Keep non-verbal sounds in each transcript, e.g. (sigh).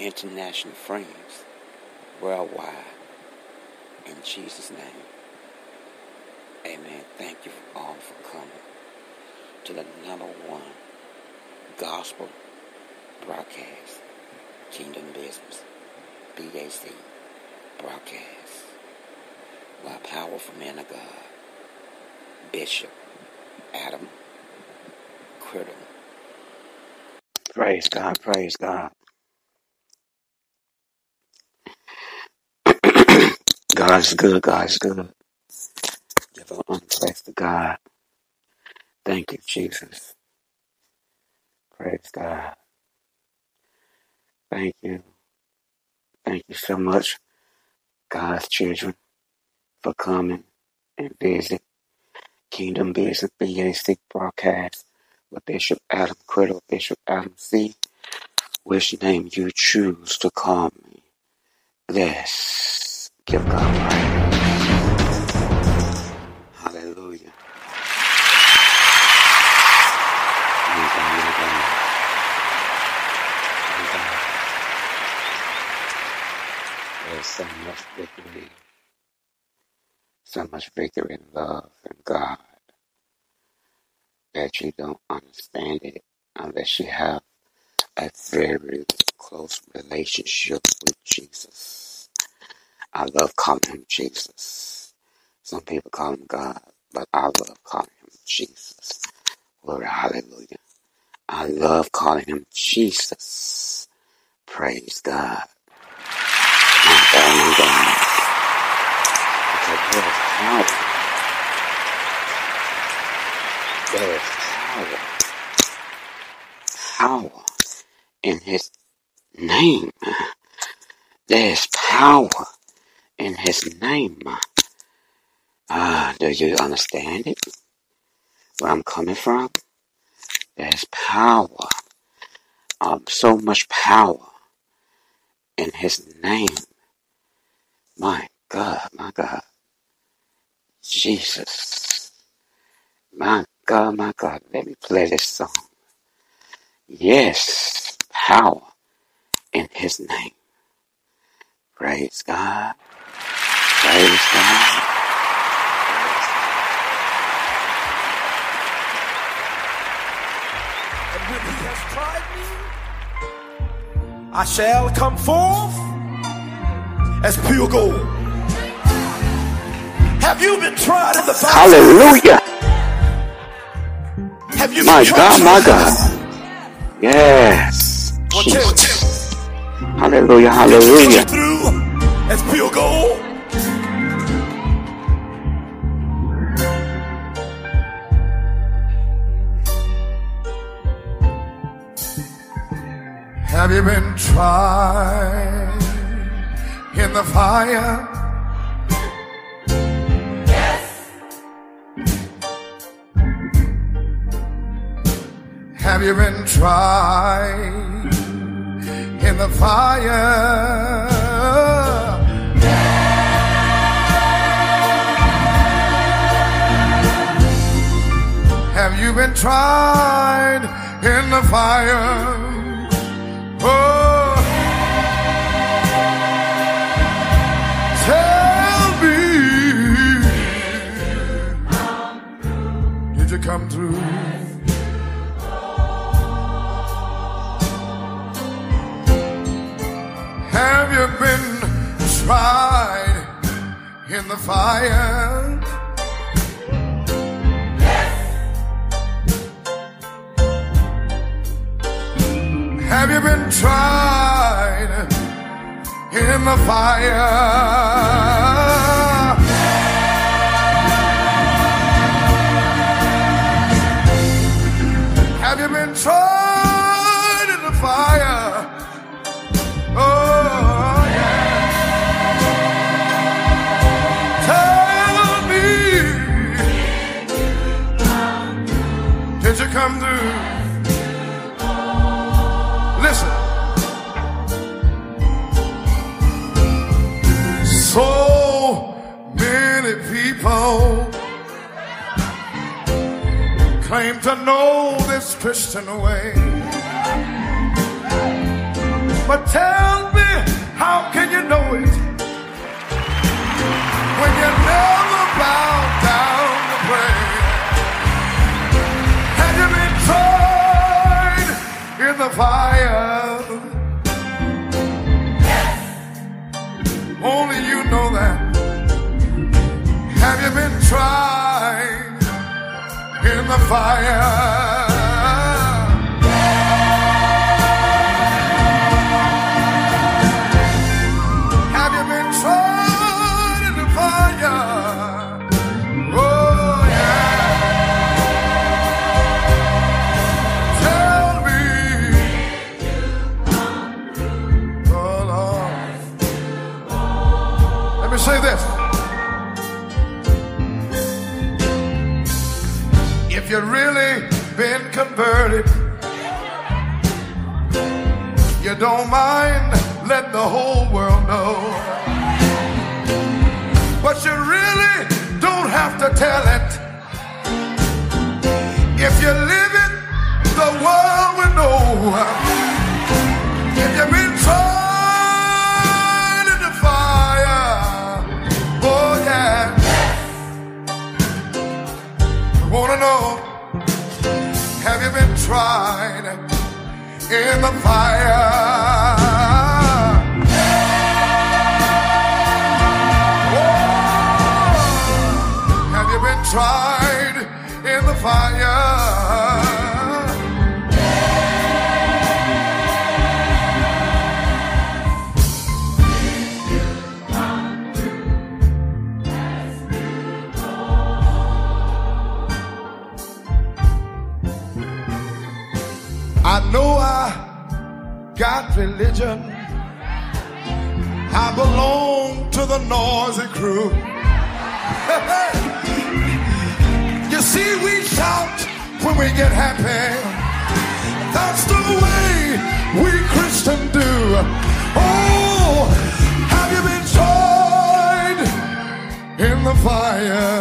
international friends worldwide in Jesus' name. Amen. Thank you all for coming to the number one gospel broadcast, Kingdom Business, BAC broadcast by powerful man of God, Bishop Adam Criddle. Praise God, praise God. God's good, God's good. Give an unpraise to God. Thank you, Jesus. Praise God. Thank you. Thank you so much, God's children, for coming and visit Kingdom Business BAC broadcast with Bishop Adam Criddle, Bishop Adam C. Which name you choose to call me. Let's give God praise. Hallelujah. There's so much victory, so much victory in love and God that you don't understand it um, unless you have a very close relationship with Jesus. I love calling him Jesus. Some people call him God, but I love calling him Jesus. Glory, hallelujah. I love calling him Jesus. Praise God. My God, my God. Power. There is power. Power in his name. There is power in his name. Ah, do you understand it? Where I'm coming from? There's power. Um, so much power in his name. My God, my God. Jesus. My God, my God. Let me play this song. Yes, power in his name. Praise God. I shall come forth as pure gold. Have you been tried in the fire? Hallelujah. Have you My God, my God. Yes. Jesus. Hallelujah, hallelujah. Through as pure gold. Have you been tried in the fire? Yes. Have you been tried in the fire? Have you been tried in the fire? Oh. come through? Have you been tried in the fire? Have you been tried in the fire? Have you been tried in the fire? Oh, yeah. Tell me, did you come through? To know this Christian way. But tell me, how can you know it when you never bow down to pray? Have you been tried in the fire? The fire? I belong to the noisy crew. (laughs) you see, we shout when we get happy. That's the way we Christians do. Oh, have you been tried in the fire?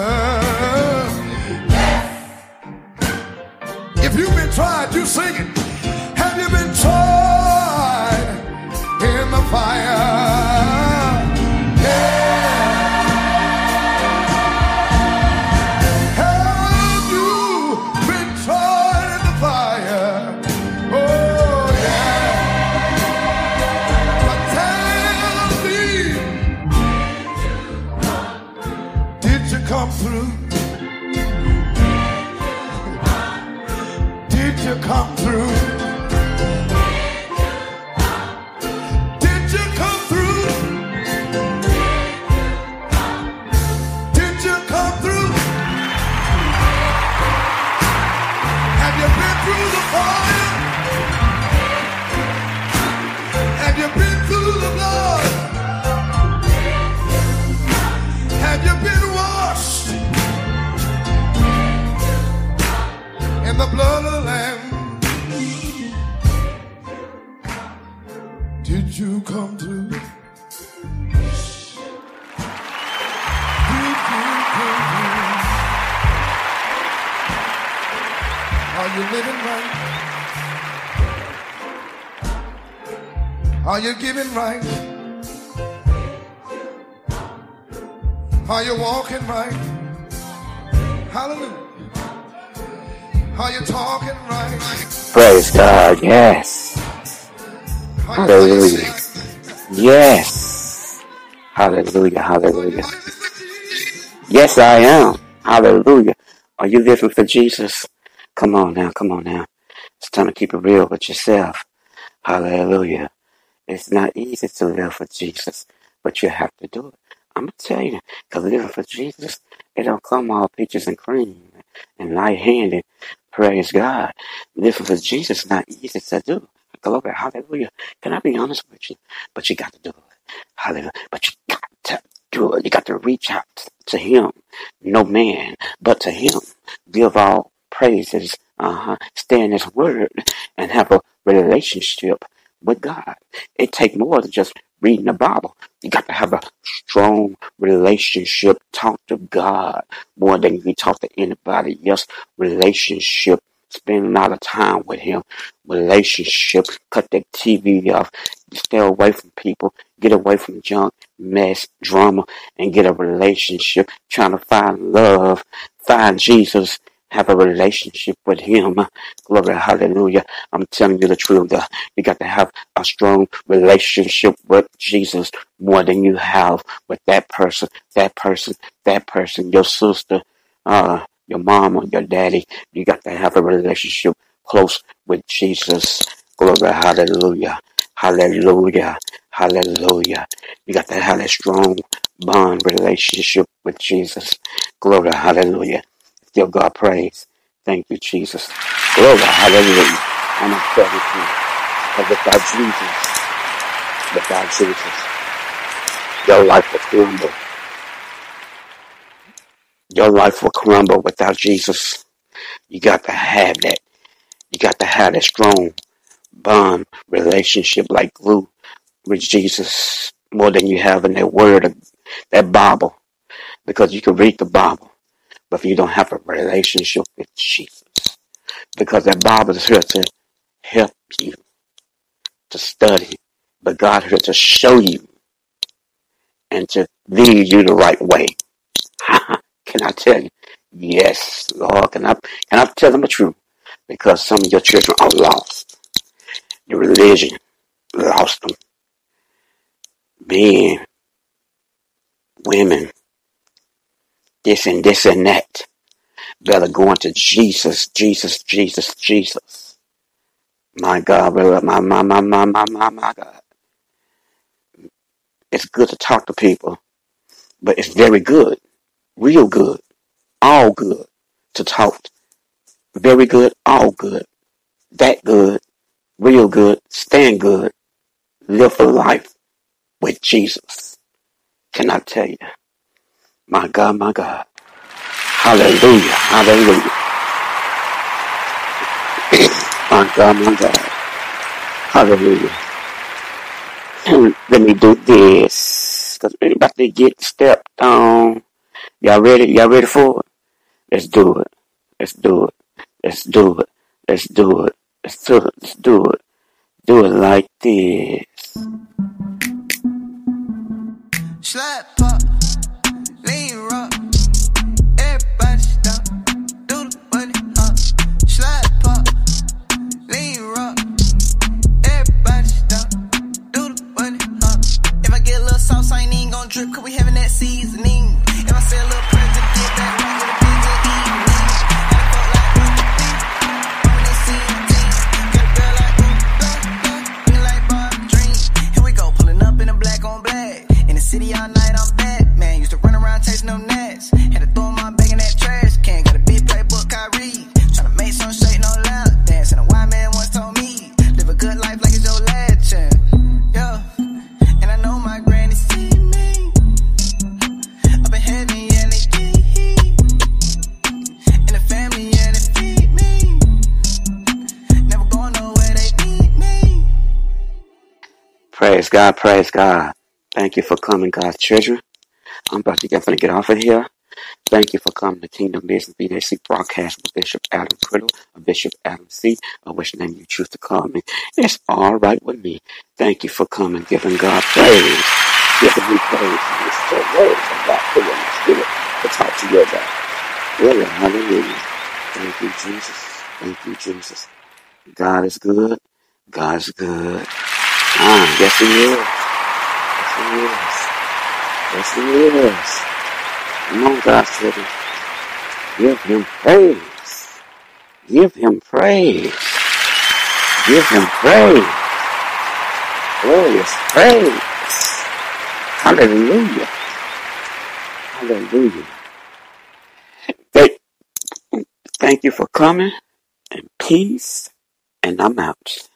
Are you giving right? Are you walking right? Hallelujah. Are you talking right? Praise God. Yes. Are you, are you Hallelujah. Yes. Hallelujah. Hallelujah. living for Jesus? Yes, I am. Hallelujah. Are you living for Jesus? Come on now. Come on now. It's time to keep it real with yourself. Hallelujah. It's not easy to live for Jesus, but you have to do it. I'm to tell you, because living for Jesus, it don't come all peaches and cream and light-handed. Praise God. Living for Jesus is not easy to do. Glory, hallelujah. Can I be honest with you? But you got to do it. Hallelujah. But you got to do it. You got to reach out to Him. No man, but to Him. Give all praises. Uh-huh. Stay in His Word and have a relationship with God. It takes more than just reading the Bible. You got to have a strong relationship. Talk to God more than you talk to anybody else. Relationship. Spend a lot of time with Him. Relationship. Cut that TV off. Stay away from people. Get away from junk, mess, drama, and get a relationship. Trying to find love. Find Jesus. Have a relationship with Him. Glory, hallelujah. I'm telling you the truth. uh, You got to have a strong relationship with Jesus more than you have with that person, that person, that person, your sister, uh, your or your daddy. You got to have a relationship close with Jesus. Glory, hallelujah. Hallelujah. Hallelujah. You got to have a strong bond relationship with Jesus. Glory, hallelujah. Give God praise. Thank you, Jesus. Glory, hallelujah. And I'm you, because without Jesus, without Jesus, your life will crumble. Your life will crumble without Jesus. You got to have that. You got to have that strong bond relationship like glue with Jesus more than you have in that word that Bible. Because you can read the Bible, but if you don't have a relationship with Jesus, because that Bible is here to help you to study, but God here to show you and to lead you the right way. (laughs) can I tell you? Yes, Lord. Can I can I tell them the truth? Because some of your children are lost. Your religion lost them. Men, women, this and this and that. Better go to Jesus, Jesus, Jesus, Jesus. My God, brother, my my my my my my my God. It's good to talk to people, but it's very good, real good, all good to talk. Very good, all good, that good, real good, stand good, live for life with Jesus. Can I tell you? My God, my God. Hallelujah, hallelujah. (coughs) My God, my God. Hallelujah. Let me do this. Because we're about to get stepped on. Y'all ready? Y'all ready for it? Let's do it. Let's do it. Let's do it. Let's do it. Let's do it. Let's do it. Do it like this. Praise God, praise God. Thank you for coming, God's children. I'm about to definitely get off of here. Thank you for coming to Kingdom Business BAC broadcast with Bishop Adam Criddle or Bishop Adam C. or which name you choose to call me. It's all right with me. Thank you for coming, giving God praise. Giving me praise. It's the words of God for your spirit to talk to your God. Really, hallelujah. Thank you, Jesus. Thank you, Jesus. God is good. God is good. Ah, yes, He is. Yes, He is. Yes, He is. Come on, God's children. Give Him praise. Give Him praise. Give Him praise. Glorious praise. Hallelujah. Hallelujah. Thank, thank you for coming and peace. And I'm out.